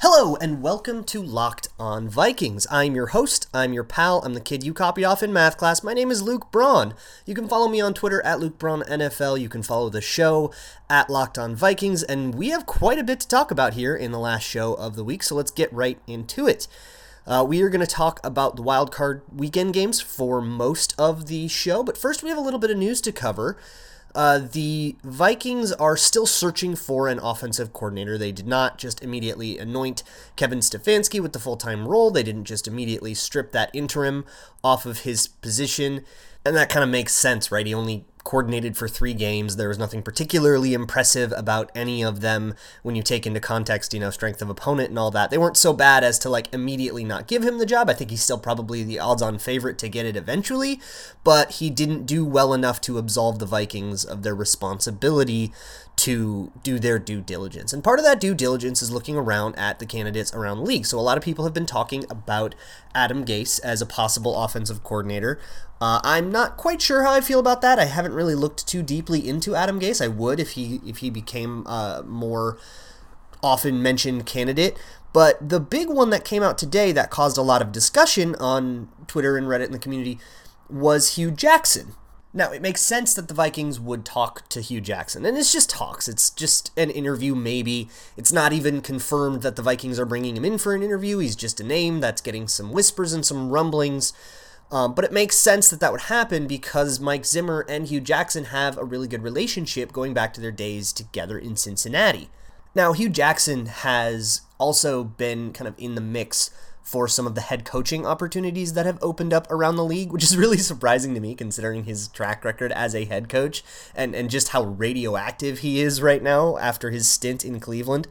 Hello and welcome to Locked on Vikings. I'm your host, I'm your pal, I'm the kid you copied off in math class. My name is Luke Braun. You can follow me on Twitter at Luke Braun NFL. You can follow the show at Locked on Vikings, and we have quite a bit to talk about here in the last show of the week, so let's get right into it. Uh, we are going to talk about the wild card weekend games for most of the show, but first we have a little bit of news to cover. Uh, the Vikings are still searching for an offensive coordinator. They did not just immediately anoint Kevin Stefanski with the full time role, they didn't just immediately strip that interim off of his position. And that kind of makes sense, right? He only coordinated for three games. There was nothing particularly impressive about any of them when you take into context, you know, strength of opponent and all that. They weren't so bad as to like immediately not give him the job. I think he's still probably the odds on favorite to get it eventually, but he didn't do well enough to absolve the Vikings of their responsibility to do their due diligence. And part of that due diligence is looking around at the candidates around the league. So a lot of people have been talking about Adam Gase as a possible offensive coordinator. Uh, I'm not quite sure how I feel about that. I haven't really looked too deeply into Adam Gase. I would if he if he became a more often mentioned candidate. But the big one that came out today that caused a lot of discussion on Twitter and Reddit in the community was Hue Jackson. Now, it makes sense that the Vikings would talk to Hue Jackson, and it's just talks. It's just an interview, maybe. It's not even confirmed that the Vikings are bringing him in for an interview. He's just a name that's getting some whispers and some rumblings. Um, but it makes sense that that would happen because Mike Zimmer and Hue Jackson have a really good relationship going back to their days together in Cincinnati. Now, Hue Jackson has also been kind of in the mix for some of the head coaching opportunities that have opened up around the league, which is really surprising to me considering his track record as a head coach and, and just how radioactive he is right now after his stint in Cleveland.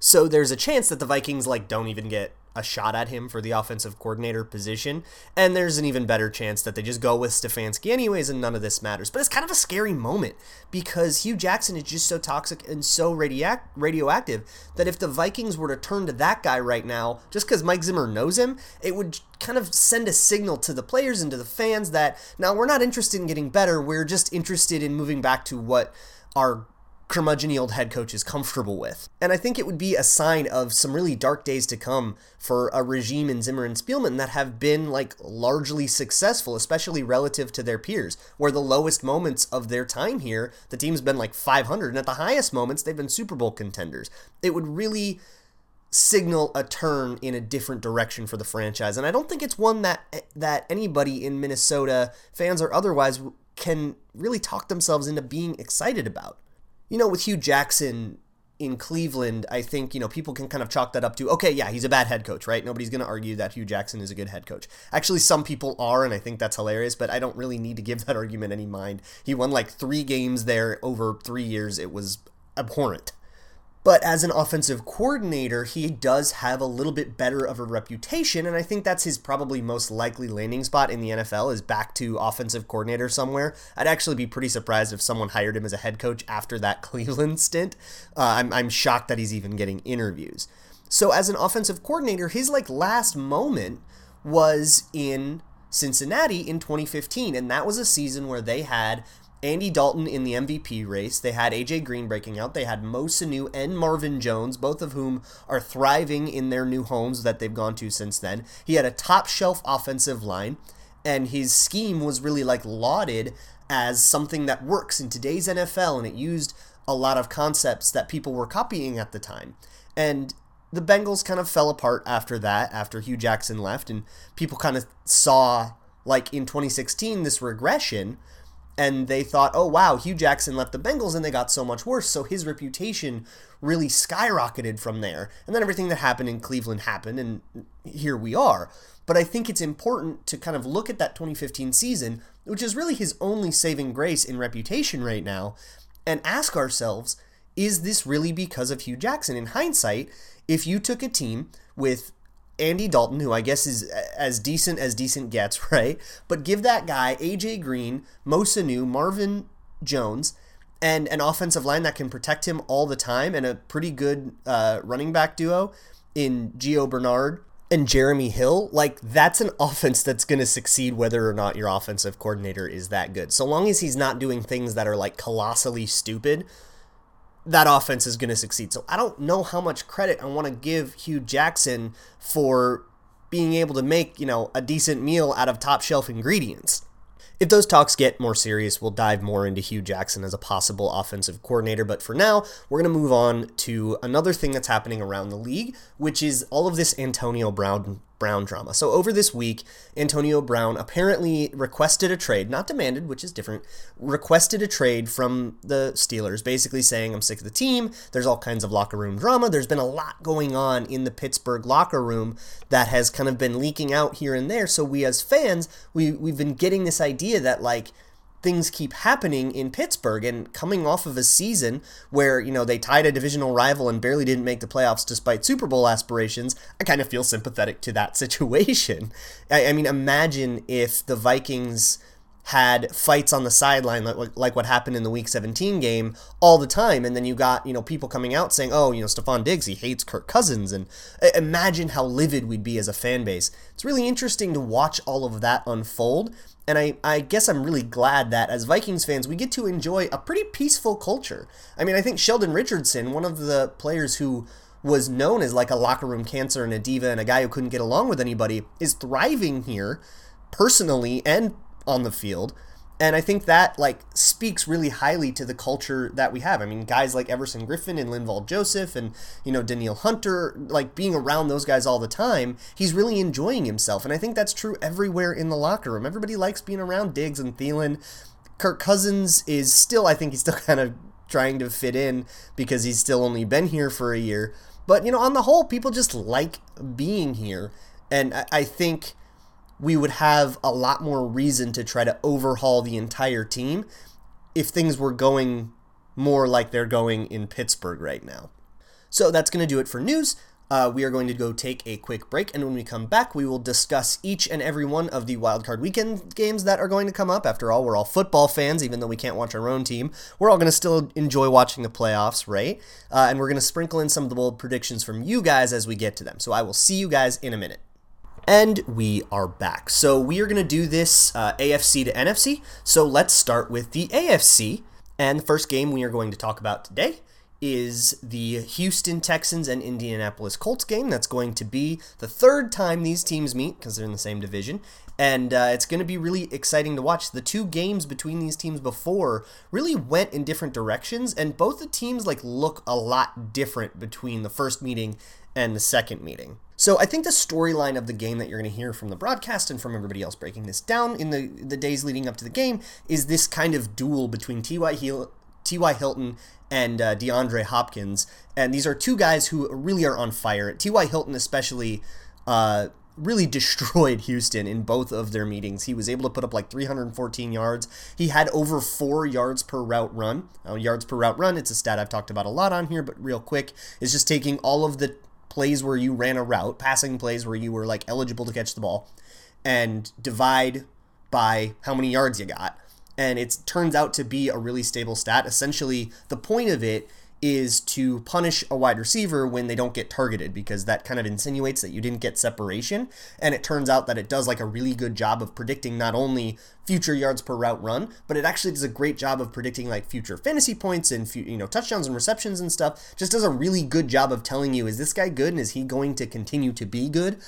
So there's a chance that the Vikings like don't even get a shot at him for the offensive coordinator position. And there's an even better chance that they just go with Stefanski anyways and none of this matters. But it's kind of a scary moment because Hue Jackson is just so toxic and so radioac- radioactive that if the Vikings were to turn to that guy right now, just because Mike Zimmer knows him, it would kind of send a signal to the players and to the fans that now we're not interested in getting better. We're just interested in moving back to what our curmudgeon old head coach is comfortable with. And I think it would be a sign of some really dark days to come for a regime in Zimmer and Spielman that have been like largely successful, especially relative to their peers, where the lowest moments of their time here, the team's been like 500, and at the highest moments, they've been Super Bowl contenders. It would really signal a turn in a different direction for the franchise and I don't think it's one that eh, that anybody in Minnesota fans or otherwise can really talk themselves into being excited about you know, with Hue Jackson in Cleveland, I think, you know, people can kind of chalk that up to, okay, yeah, he's a bad head coach, right? Nobody's going to argue that Hue Jackson is a good head coach. Actually, some people are, and I think that's hilarious, but I don't really need to give that argument any mind. He won like three games there over three years. It was abhorrent. But as an offensive coordinator, he does have a little bit better of a reputation, and I think that's his probably most likely landing spot in the NFL is back to offensive coordinator somewhere. I'd actually be pretty surprised if someone hired him as a head coach after that Cleveland stint. Uh, I'm, I'm shocked that he's even getting interviews. So as an offensive coordinator, his like last moment was in Cincinnati in 2015, and that was a season where they had Andy Dalton in the MVP race. They had AJ Green breaking out. They had Mo Sanu and Marvin Jones, both of whom are thriving in their new homes that they've gone to since then. He had a top shelf offensive line, and his scheme was really like lauded as something that works in today's NFL, and it used a lot of concepts that people were copying at the time. And the Bengals kind of fell apart after that, after Hue Jackson left, and people kind of saw, like in 2016, this regression and they thought, oh wow, Hue Jackson left the Bengals and they got so much worse. So his reputation really skyrocketed from there. And then everything that happened in Cleveland happened, and here we are. But I think it's important to kind of look at that 2015 season, which is really his only saving grace in reputation right now, and ask ourselves, is this really because of Hue Jackson? In hindsight, if you took a team with Andy Dalton, who I guess is as decent as decent gets, right? But give that guy AJ Green, Mo Sanu, Marvin Jones, and an offensive line that can protect him all the time, and a pretty good uh, running back duo in Gio Bernard and Jeremy Hill. Like that's an offense that's going to succeed whether or not your offensive coordinator is that good. So long as he's not doing things that are like colossally stupid, that offense is going to succeed. So I don't know how much credit I want to give Hue Jackson for being able to make, you know, a decent meal out of top shelf ingredients. If those talks get more serious, we'll dive more into Hue Jackson as a possible offensive coordinator. But for now, we're going to move on to another thing that's happening around the league, which is all of this Antonio Brown Brown drama. So over this week, Antonio Brown apparently requested a trade, not demanded, which is different, requested a trade from the Steelers, basically saying, I'm sick of the team. There's all kinds of locker room drama. There's been a lot going on in the Pittsburgh locker room that has kind of been leaking out here and there. So we as fans, we, we've been getting this idea that like things keep happening in Pittsburgh and coming off of a season where, you know, they tied a divisional rival and barely didn't make the playoffs despite Super Bowl aspirations, I kind of feel sympathetic to that situation. I, I mean, imagine if the Vikings had fights on the sideline like, like what happened in the week 17 game all the time and then you got you know people coming out saying oh you know Stefon Diggs he hates Kirk Cousins and uh, imagine how livid we'd be as a fan base it's really interesting to watch all of that unfold and I, I guess I'm really glad that as Vikings fans, we get to enjoy a pretty peaceful culture. I mean, I think Sheldon Richardson, one of the players who was known as like a locker room cancer and a diva and a guy who couldn't get along with anybody, is thriving here personally and on the field. And I think that like speaks really highly to the culture that we have. I mean, guys like Everson Griffen and Linval Joseph and you know Danielle Hunter, like being around those guys all the time, he's really enjoying himself. And I think that's true everywhere in the locker room. Everybody likes being around Diggs and Thielen. Kirk Cousins is still, I think he's still kind of trying to fit in because he's still only been here for a year. But you know, on the whole, people just like being here, and I think we would have a lot more reason to try to overhaul the entire team if things were going more like they're going in Pittsburgh right now. So that's going to do it for news. Uh, we are going to go take a quick break, and when we come back, we will discuss each and every one of the wildcard weekend games that are going to come up. After all, we're all football fans, even though we can't watch our own team. We're all going to still enjoy watching the playoffs, right? Uh, and we're going to sprinkle in some of the bold predictions from you guys as we get to them. So I will see you guys in a minute. And we are back. So we are going to do this uh, AFC to NFC. So let's start with the AFC. And the first game we are going to talk about today is the Houston Texans and Indianapolis Colts game. That's going to be the third time these teams meet because they're in the same division. And uh, it's going to be really exciting to watch. The two games between these teams before really went in different directions, and both the teams like look a lot different between the first meeting and the second meeting. So I think the storyline of the game that you're going to hear from the broadcast and from everybody else breaking this down in the the days leading up to the game is this kind of duel between T.Y. T.Y. Hilton and uh, DeAndre Hopkins, and these are two guys who really are on fire. T.Y. Hilton especially. Uh, really destroyed Houston in both of their meetings. He was able to put up like 314 yards. He had over four yards per route run. Uh, yards per route run, it's a stat I've talked about a lot on here, but real quick, is just taking all of the plays where you ran a route, passing plays where you were like eligible to catch the ball, and divide by how many yards you got. And it turns out to be a really stable stat. Essentially, the point of it is to punish a wide receiver when they don't get targeted because that kind of insinuates that you didn't get separation. And it turns out that it does like a really good job of predicting not only future yards per route run, but it actually does a great job of predicting like future fantasy points and you know touchdowns and receptions and stuff. Just does a really good job of telling you is this guy good and is he going to continue to be good?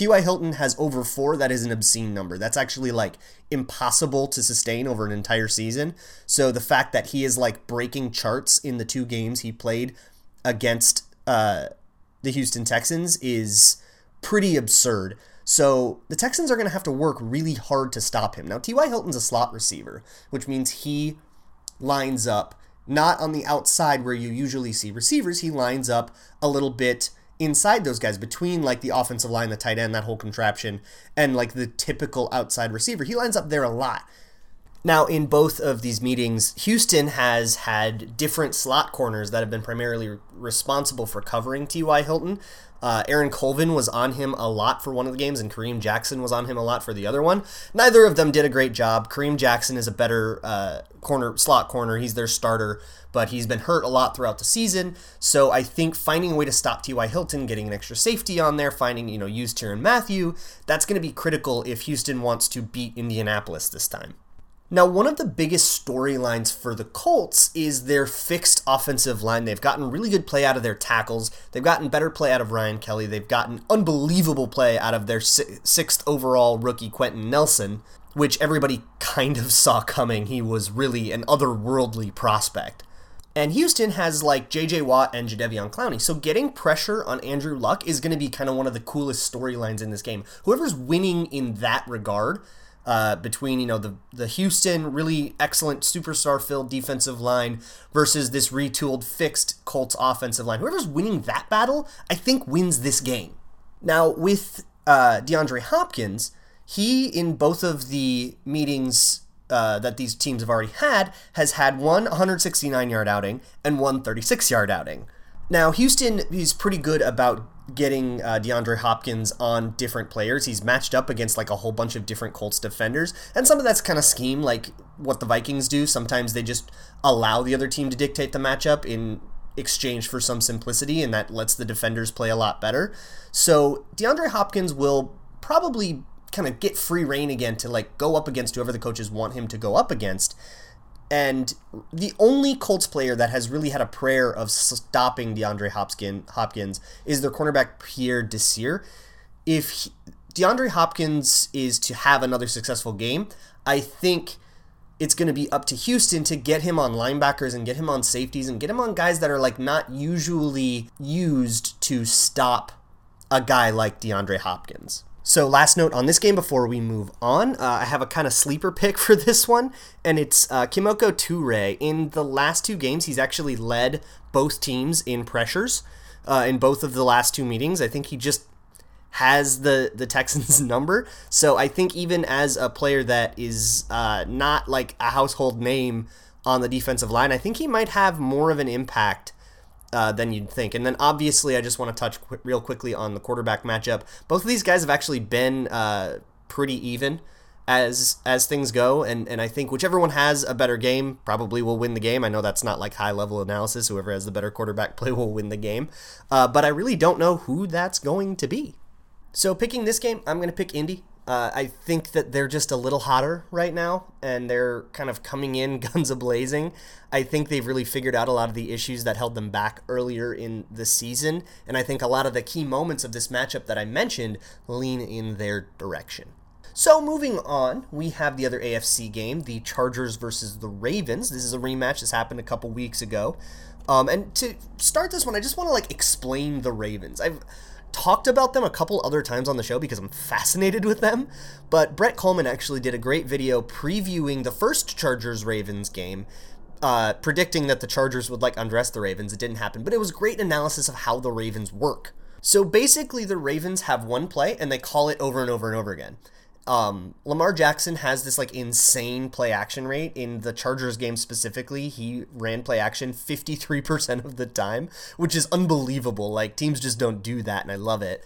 T.Y. Hilton has over four. That is an obscene number. That's actually like impossible to sustain over an entire season. So the fact that he is like breaking charts in the two games he played against uh, the Houston Texans is pretty absurd. So the Texans are going to have to work really hard to stop him. Now, T.Y. Hilton's a slot receiver, which means he lines up not on the outside where you usually see receivers. He lines up a little bit inside those guys between like the offensive line, the tight end, that whole contraption, and like the typical outside receiver. He lines up there a lot. Now, in both of these meetings, Houston has had different slot corners that have been primarily responsible for covering T.Y. Hilton. Uh, Aaron Colvin was on him a lot for one of the games, and Kareem Jackson was on him a lot for the other one. Neither of them did a great job. Kareem Jackson is a better uh, corner slot corner. He's their starter, but he's been hurt a lot throughout the season. So I think finding a way to stop T.Y. Hilton, getting an extra safety on there, finding you know use Tyrann Mathieu, that's going to be critical if Houston wants to beat Indianapolis this time. Now, one of the biggest storylines for the Colts is their fixed offensive line. They've gotten really good play out of their tackles. They've gotten better play out of Ryan Kelly. They've gotten unbelievable play out of their sixth overall rookie, Quenton Nelson, which everybody kind of saw coming. He was really an otherworldly prospect. And Houston has like J.J. Watt and Jadeveon Clowney. So getting pressure on Andrew Luck is going to be kind of one of the coolest storylines in this game. Whoever's winning in that regard uh, between you know the the Houston really excellent superstar filled defensive line versus this retooled fixed Colts offensive line. Whoever's winning that battle, I think wins this game. Now with uh, DeAndre Hopkins, he in both of the meetings uh, that these teams have already had has had one 169 yard outing and one 36 yard outing. Now Houston is pretty good about getting uh, DeAndre Hopkins on different players. He's matched up against like a whole bunch of different Colts defenders, and some of that's kind of scheme, like what the Vikings do. Sometimes they just allow the other team to dictate the matchup in exchange for some simplicity, and that lets the defenders play a lot better. So DeAndre Hopkins will probably kind of get free reign again to like go up against whoever the coaches want him to go up against. And the only Colts player that has really had a prayer of stopping DeAndre Hopkins is their cornerback Pierre Desir. If he, DeAndre Hopkins is to have another successful game, I think it's going to be up to Houston to get him on linebackers and get him on safeties and get him on guys that are like not usually used to stop a guy like DeAndre Hopkins. So, last note on this game before we move on, uh, I have a kind of sleeper pick for this one, and it's uh, Kemoko Turay. In the last two games, he's actually led both teams in pressures uh, in both of the last two meetings. I think he just has the the Texans number. So I think even as a player that is uh, not like a household name on the defensive line, I think he might have more of an impact uh, than you'd think. And then obviously, I just want to touch qu- real quickly on the quarterback matchup. Both of these guys have actually been uh, pretty even as as things go, and and I think whichever one has a better game probably will win the game. I know that's not like high level analysis. Whoever has the better quarterback play will win the game, uh, but I really don't know who that's going to be. So picking this game, I'm going to pick Indy. Uh, I think that they're just a little hotter right now, and they're kind of coming in guns a blazing. I think they've really figured out a lot of the issues that held them back earlier in the season, and I think a lot of the key moments of this matchup that I mentioned lean in their direction. So moving on, we have the other AFC game, the Chargers versus the Ravens. This is a rematch. This happened a couple weeks ago. Um, and to start this one, I just want to like explain the Ravens. I've talked about them a couple other times on the show because I'm fascinated with them. But Brett Kollmann actually did a great video previewing the first Chargers Ravens game, uh, predicting that the Chargers would like undress the Ravens. It didn't happen, but it was great analysis of how the Ravens work. So basically, the Ravens have one play and they call it over and over and over again um, Lamar Jackson has this like insane play action rate in the Chargers game specifically. He ran play action 53% of the time, which is unbelievable. Like teams just don't do that and I love it.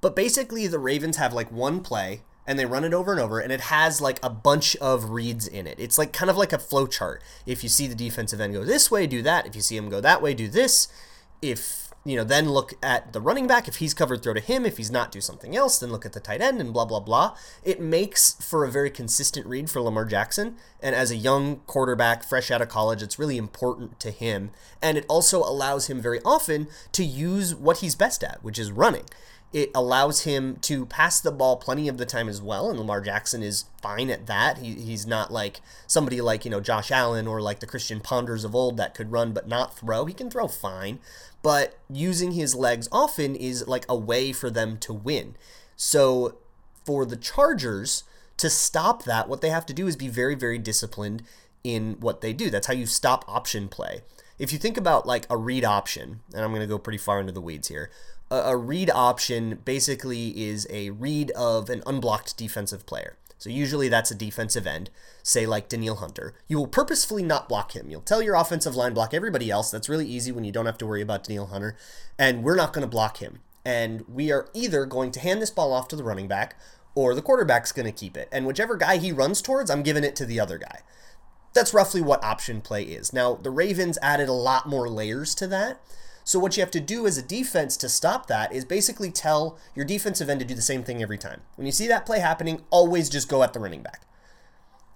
But basically the Ravens have like one play and they run it over and over and it has like a bunch of reads in it. It's like kind of like a flow chart. If you see the defensive end go this way, do that. If you see him go that way, do this. If you know, then look at the running back. If he's covered, throw to him. If he's not, do something else. Then look at the tight end and blah, blah, blah. It makes for a very consistent read for Lamar Jackson. And as a young quarterback, fresh out of college, it's really important to him. And it also allows him very often to use what he's best at, which is running. It allows him to pass the ball plenty of the time as well, and Lamar Jackson is fine at that. He, he's not like somebody like, you know, Josh Allen or like the Christian Ponders of old that could run but not throw. He can throw fine, but using his legs often is like a way for them to win. So for the Chargers to stop that, what they have to do is be very, very disciplined in what they do. That's how you stop option play. If you think about like a read option, and I'm going to go pretty far into the weeds here, a, read option basically is a read of an unblocked defensive player. So usually that's a defensive end, say like Danielle Hunter. You will purposefully not block him. You'll tell your offensive line block everybody else. That's really easy when you don't have to worry about Danielle Hunter. And we're not going to block him. And we are either going to hand this ball off to the running back or the quarterback's going to keep it. And whichever guy he runs towards, I'm giving it to the other guy. That's roughly what option play is. Now, the Ravens added a lot more layers to that. So what you have to do as a defense to stop that is basically tell your defensive end to do the same thing every time. When you see that play happening, always just go at the running back.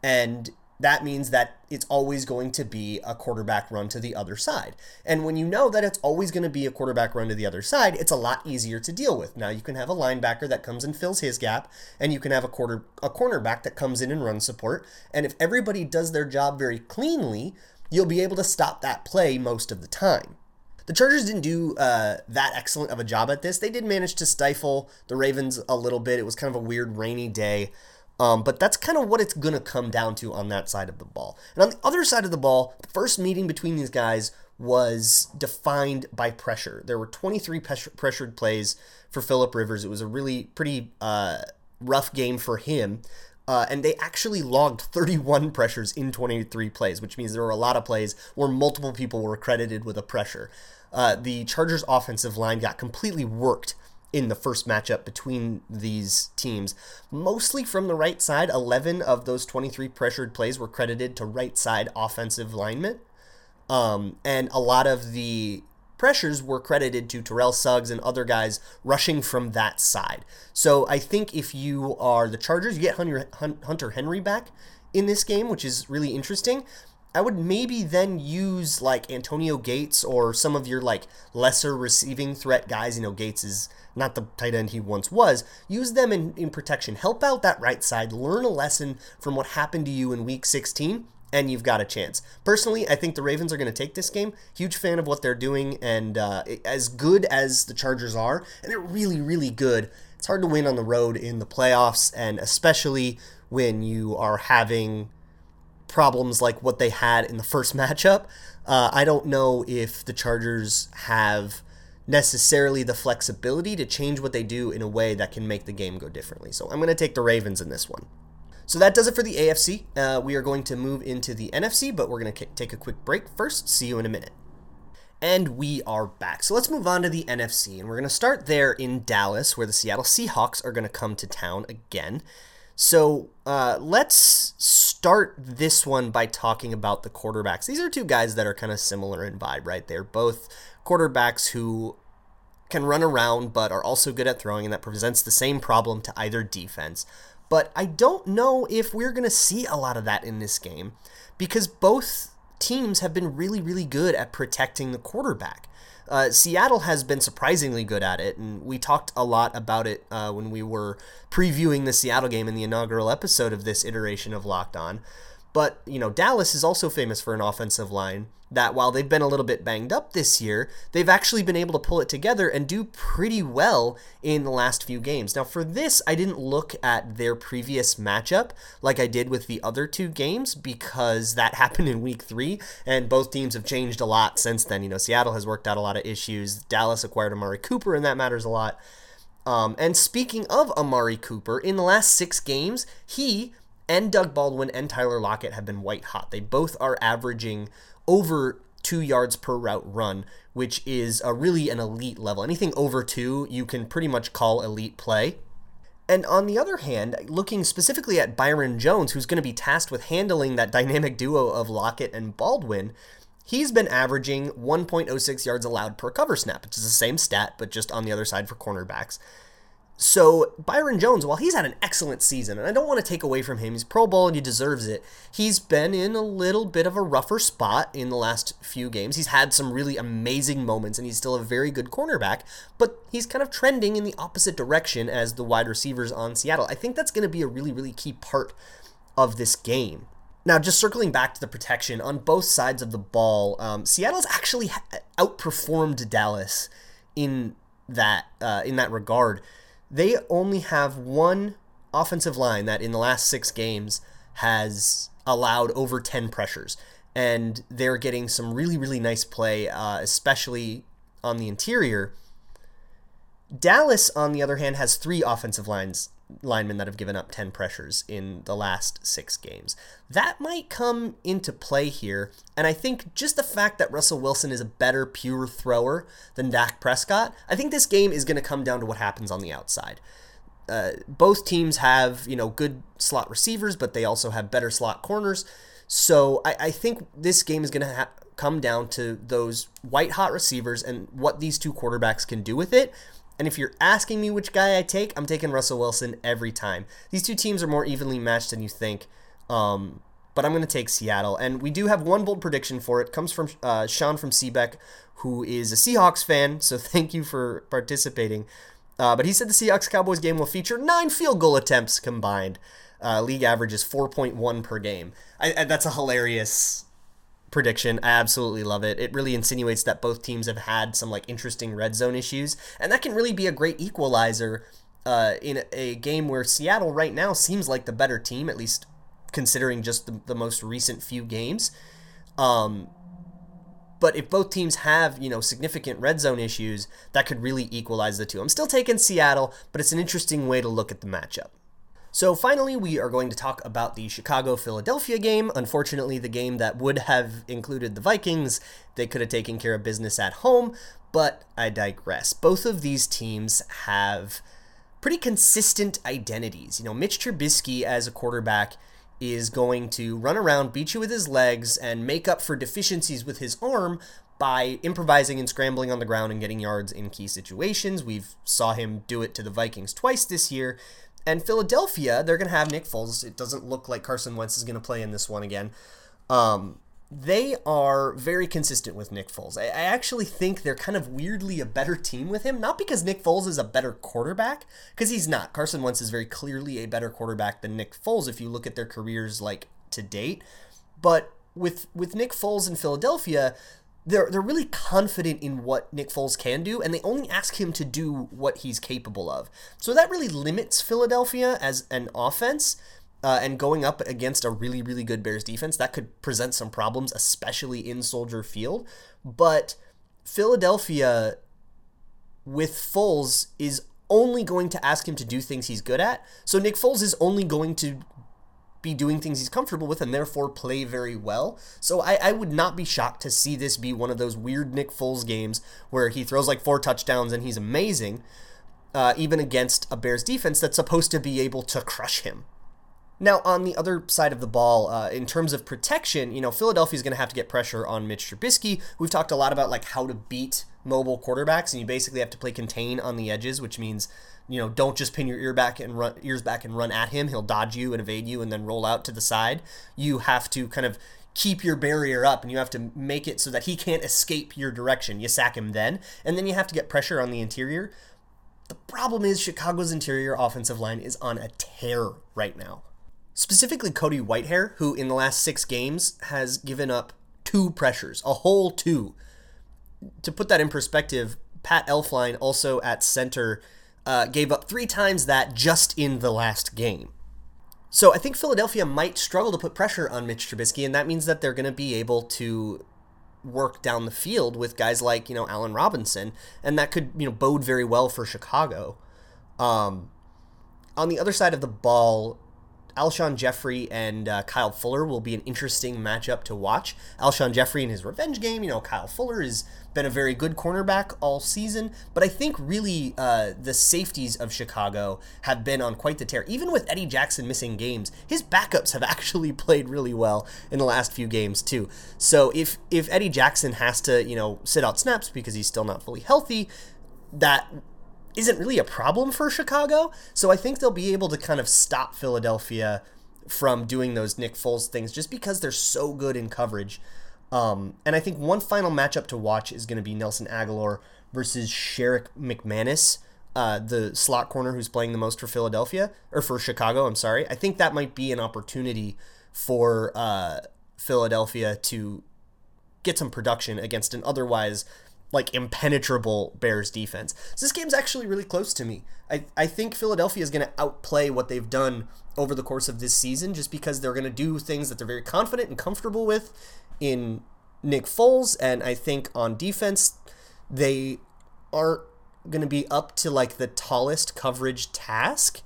And that means that it's always going to be a quarterback run to the other side. And when you know that it's always going to be a quarterback run to the other side, it's a lot easier to deal with. Now you can have a linebacker that comes and fills his gap, and you can have a quarter a cornerback that comes in and runs support. And if everybody does their job very cleanly, you'll be able to stop that play most of the time. The Chargers didn't do uh, that excellent of a job at this. They did manage to stifle the Ravens a little bit. It was kind of a weird rainy day. Um, but that's kind of what it's going to come down to on that side of the ball. And on the other side of the ball, the first meeting between these guys was defined by pressure. There were 23 pressured plays for Philip Rivers. It was a really pretty uh, rough game for him. Uh, and they actually logged 31 pressures in 23 plays, which means there were a lot of plays where multiple people were credited with a pressure. Uh, the Chargers' offensive line got completely worked in the first matchup between these teams. Mostly from the right side, 11 of those 23 pressured plays were credited to right side offensive linemen. Um, and a lot of the pressures were credited to Terrell Suggs and other guys rushing from that side. So I think if you are the Chargers, you get Hunter Henry back in this game, which is really interesting. I would maybe then use like Antonio Gates or some of your like lesser receiving threat guys. You know, Gates is not the tight end he once was. Use them in, in protection. Help out that right side. Learn a lesson from what happened to you in week 16, and you've got a chance. Personally, I think the Ravens are going to take this game. Huge fan of what they're doing, and uh, as good as the Chargers are, and they're really, really good, it's hard to win on the road in the playoffs, and especially when you are having problems like what they had in the first matchup. Uh, I don't know if the Chargers have necessarily the flexibility to change what they do in a way that can make the game go differently. So I'm going to take the Ravens in this one. So that does it for the AFC. Uh, we are going to move into the NFC, but we're going to take a quick break first. See you in a minute. And we are back. So let's move on to the NFC. And we're going to start there in Dallas, where the Seattle Seahawks are going to come to town again. So uh, let's start this one by talking about the quarterbacks. These are two guys that are kind of similar in vibe, right? They're both quarterbacks who can run around but are also good at throwing, and that presents the same problem to either defense. But I don't know if we're going to see a lot of that in this game because both teams have been really, really good at protecting the quarterback. Uh, Seattle has been surprisingly good at it, and we talked a lot about it uh, when we were previewing the Seattle game in the inaugural episode of this iteration of Locked On. But, you know, Dallas is also famous for an offensive line that while they've been a little bit banged up this year, they've actually been able to pull it together and do pretty well in the last few games. Now, for this, I didn't look at their previous matchup like I did with the other two games because that happened in week three, and both teams have changed a lot since then. You know, Seattle has worked out a lot of issues, Dallas acquired Amari Cooper, and that matters a lot. Um, and speaking of Amari Cooper, in the last six games, he and Doug Baldwin and Tyler Lockett have been white hot. They both are averaging over two yards per route run, which is a really an elite level. Anything over two, you can pretty much call elite play. And on the other hand, looking specifically at Byron Jones, who's going to be tasked with handling that dynamic duo of Lockett and Baldwin, he's been averaging 1.06 yards allowed per cover snap, which is the same stat, but just on the other side for cornerbacks. So Byron Jones, while he's had an excellent season, and I don't want to take away from him, he's Pro Bowl and he deserves it. He's been in a little bit of a rougher spot in the last few games. He's had some really amazing moments, and he's still a very good cornerback, but he's kind of trending in the opposite direction as the wide receivers on Seattle. I think that's going to be a really, really key part of this game. Now, just circling back to the protection on both sides of the ball, um, Seattle's actually outperformed Dallas in that uh, in that regard they only have one offensive line that in the last six games has allowed over 10 pressures. And they're getting some really, really nice play, uh, especially on the interior. Dallas, on the other hand, has three offensive lines linemen that have given up 10 pressures in the last six games. That might come into play here. And I think just the fact that Russell Wilson is a better pure thrower than Dak Prescott, I think this game is going to come down to what happens on the outside. Uh, both teams have, you know, good slot receivers, but they also have better slot corners. So I, I think this game is going to ha- come down to those white hot receivers and what these two quarterbacks can do with it. And if you're asking me which guy I take, I'm taking Russell Wilson every time. These two teams are more evenly matched than you think. Um, but I'm going to take Seattle. And we do have one bold prediction for it. comes from uh, Sean from Seebeck, who is a Seahawks fan. So thank you for participating. Uh, but he said the Seahawks Cowboys game will feature nine field goal attempts combined. Uh, league average is 4.1 per game. I, I, that's a hilarious prediction. I absolutely love it. It really insinuates that both teams have had some like interesting red zone issues, and that can really be a great equalizer uh, in a game where Seattle right now seems like the better team, at least considering just the, the most recent few games. Um, but if both teams have, you know, significant red zone issues, that could really equalize the two. I'm still taking Seattle, but it's an interesting way to look at the matchup. So finally, we are going to talk about the Chicago Philadelphia game. Unfortunately, the game that would have included the Vikings, they could have taken care of business at home, but I digress. Both of these teams have pretty consistent identities. You know, Mitch Trubisky as a quarterback is going to run around, beat you with his legs, and make up for deficiencies with his arm by improvising and scrambling on the ground and getting yards in key situations. We've saw him do it to the Vikings twice this year. And Philadelphia, they're going to have Nick Foles. It doesn't look like Carson Wentz is going to play in this one again. Um, they are very consistent with Nick Foles. I, I, actually think they're kind of weirdly a better team with him, not because Nick Foles is a better quarterback, because he's not. Carson Wentz is very clearly a better quarterback than Nick Foles if you look at their careers like to date. But with with Nick Foles in Philadelphia, they're they're really confident in what Nick Foles can do, and they only ask him to do what he's capable of. So that really limits Philadelphia as an offense. Uh, and going up against a really, really good Bears defense, that could present some problems, especially in Soldier Field. But Philadelphia, with Foles, is only going to ask him to do things he's good at. So Nick Foles is only going to be doing things he's comfortable with and therefore play very well. So I, I would not be shocked to see this be one of those weird Nick Foles games where he throws like four touchdowns and he's amazing, uh, even against a Bears defense that's supposed to be able to crush him. Now, on the other side of the ball, uh, in terms of protection, you know, Philadelphia is going to have to get pressure on Mitch Trubisky. We've talked a lot about like how to beat mobile quarterbacks, and you basically have to play contain on the edges, which means you know, don't just pin your ear back and run ears back and run at him. He'll dodge you and evade you and then roll out to the side. You have to kind of keep your barrier up and you have to make it so that he can't escape your direction. You sack him then, and then you have to get pressure on the interior. The problem is Chicago's interior offensive line is on a tear right now. Specifically, Cody Whitehair, who in the last six games has given up two pressures, a whole two. To put that in perspective, Pat Elflein, also at center, uh, gave up three times that just in the last game. So I think Philadelphia might struggle to put pressure on Mitch Trubisky, and that means that they're going to be able to work down the field with guys like you know Allen Robinson, and that could you know bode very well for Chicago. Um, on the other side of the ball, Alshon Jeffery and uh, Kyle Fuller will be an interesting matchup to watch. Alshon Jeffery in his revenge game, you know, Kyle Fuller has been a very good cornerback all season, but I think really uh, the safeties of Chicago have been on quite the tear. Even with Eddie Jackson missing games, his backups have actually played really well in the last few games too. So if if Eddie Jackson has to, you know, sit out snaps because he's still not fully healthy, that isn't really a problem for Chicago. So I think they'll be able to kind of stop Philadelphia from doing those Nick Foles things just because they're so good in coverage. Um, and I think one final matchup to watch is going to be Nelson Agholor versus Sherrick McManus, uh, the slot corner who's playing the most for Philadelphia or for Chicago. I'm sorry. I think that might be an opportunity for uh, Philadelphia to get some production against an otherwise like impenetrable Bears defense. So this game's actually really close to me. I, I think Philadelphia is going to outplay what they've done over the course of this season just because they're going to do things that they're very confident and comfortable with in Nick Foles. And I think on defense, they aren't going to be up to like the tallest coverage task.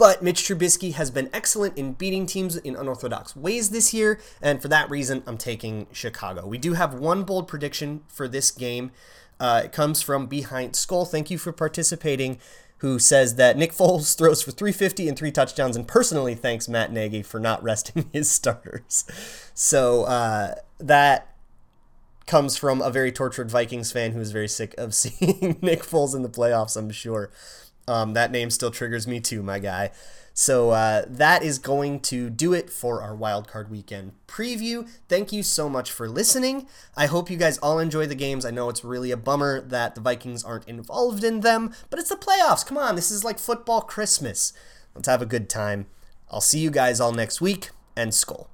But Mitch Trubisky has been excellent in beating teams in unorthodox ways this year, and for that reason, I'm taking Chicago. We do have one bold prediction for this game. Uh, it comes from Behind Skull. Thank you for participating. Who says that Nick Foles throws for 350 and three touchdowns, and personally thanks Matt Nagy for not resting his starters. So uh, that comes from a very tortured Vikings fan who's very sick of seeing Nick Foles in the playoffs, I'm sure. Um, that name still triggers me too, my guy. So uh, that is going to do it for our wildcard weekend preview. Thank you so much for listening. I hope you guys all enjoy the games. I know it's really a bummer that the Vikings aren't involved in them, but it's the playoffs. Come on, this is like football Christmas. Let's have a good time. I'll see you guys all next week, and Skull.